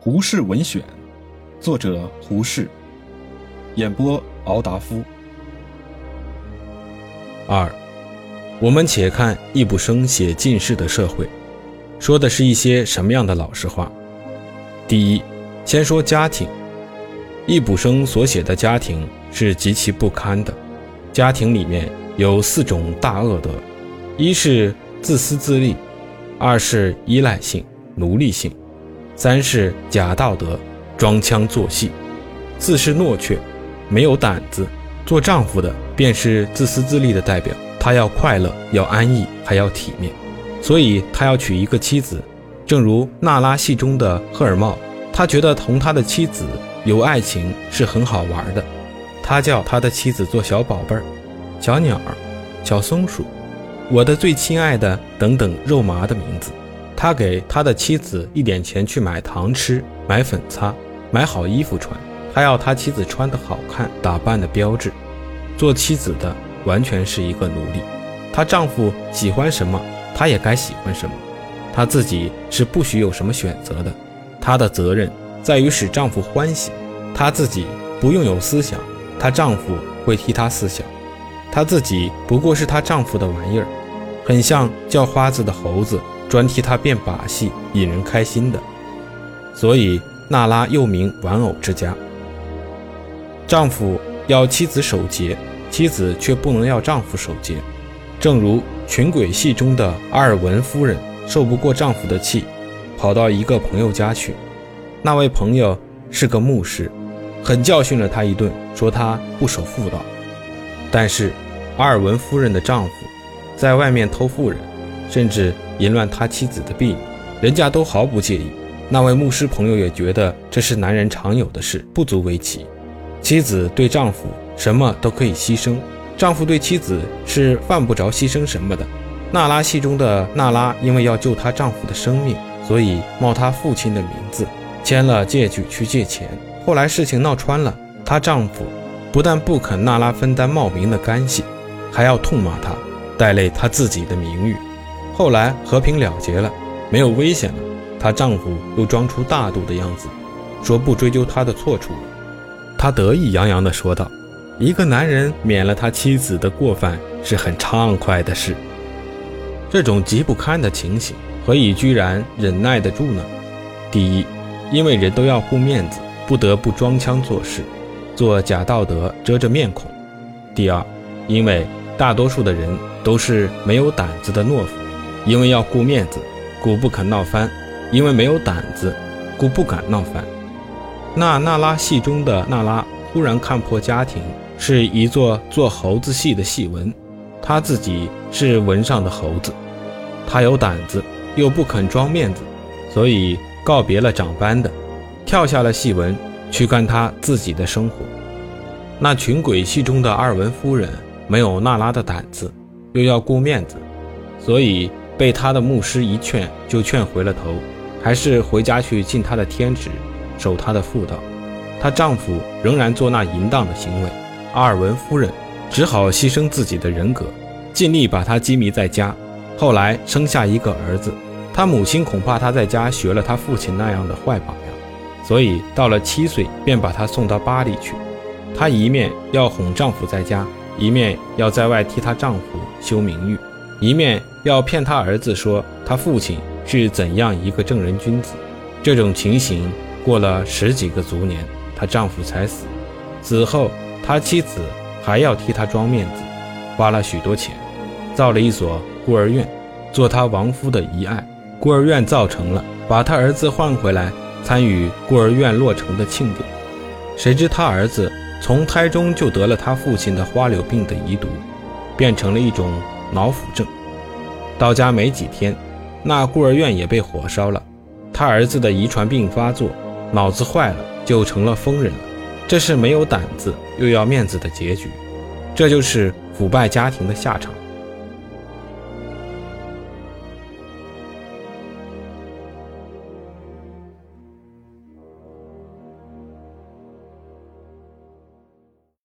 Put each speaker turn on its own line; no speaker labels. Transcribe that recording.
胡适文选，作者胡适，演播敖达夫。
二，我们且看易卜生写近世的社会，说的是一些什么样的老实话？第一，先说家庭，易卜生所写的家庭是极其不堪的。家庭里面有四种大恶德：一是自私自利，二是依赖性、奴隶性。三是假道德，装腔作戏；四是懦怯，没有胆子。做丈夫的便是自私自利的代表，他要快乐，要安逸，还要体面，所以他要娶一个妻子。正如娜拉戏中的赫尔茂，他觉得同他的妻子有爱情是很好玩的。他叫他的妻子做小宝贝儿、小鸟儿、小松鼠、我的最亲爱的等等肉麻的名字。他给他的妻子一点钱去买糖吃、买粉擦、买好衣服穿，还要他妻子穿得好看、打扮的标致。做妻子的完全是一个奴隶，她丈夫喜欢什么，她也该喜欢什么，她自己是不许有什么选择的。她的责任在于使丈夫欢喜，她自己不用有思想，她丈夫会替她思想，她自己不过是她丈夫的玩意儿，很像叫花子的猴子。专替他变把戏，引人开心的，所以娜拉又名玩偶之家。丈夫要妻子守节，妻子却不能要丈夫守节。正如群鬼戏中的阿尔文夫人，受不过丈夫的气，跑到一个朋友家去。那位朋友是个牧师，狠教训了她一顿，说她不守妇道。但是阿尔文夫人的丈夫在外面偷妇人。甚至淫乱他妻子的婢，人家都毫不介意。那位牧师朋友也觉得这是男人常有的事，不足为奇。妻子对丈夫什么都可以牺牲，丈夫对妻子是犯不着牺牲什么的。娜拉戏中的娜拉，因为要救她丈夫的生命，所以冒她父亲的名字签了借据去借钱。后来事情闹穿了，她丈夫不但不肯娜拉分担冒名的干系，还要痛骂她，带累她自己的名誉。后来和平了结了，没有危险了。她丈夫又装出大度的样子，说不追究她的错处了。他得意洋洋地说道：“一个男人免了他妻子的过犯是很畅快的事。”这种极不堪的情形，何以居然忍耐得住呢？第一，因为人都要顾面子，不得不装腔作势，做假道德遮着面孔；第二，因为大多数的人都是没有胆子的懦夫。因为要顾面子，故不肯闹翻；因为没有胆子，故不敢闹翻。那娜拉戏中的娜拉忽然看破家庭是一座做猴子戏的戏文，她自己是文上的猴子，她有胆子又不肯装面子，所以告别了长班的，跳下了戏文去干她自己的生活。那群鬼戏中的二文夫人没有娜拉的胆子，又要顾面子，所以。被他的牧师一劝，就劝回了头，还是回家去尽他的天职，守他的妇道。她丈夫仍然做那淫荡的行为，阿尔文夫人只好牺牲自己的人格，尽力把他羁迷在家。后来生下一个儿子，他母亲恐怕他在家学了他父亲那样的坏榜样，所以到了七岁便把他送到巴黎去。她一面要哄丈夫在家，一面要在外替她丈夫修名誉。一面要骗他儿子说他父亲是怎样一个正人君子，这种情形过了十几个足年，她丈夫才死。死后，他妻子还要替他装面子，花了许多钱，造了一所孤儿院，做他亡夫的遗爱。孤儿院造成了，把他儿子换回来参与孤儿院落成的庆典。谁知他儿子从胎中就得了他父亲的花柳病的遗毒，变成了一种。脑腐症，到家没几天，那孤儿院也被火烧了。他儿子的遗传病发作，脑子坏了，就成了疯人了。这是没有胆子又要面子的结局，这就是腐败家庭的下场。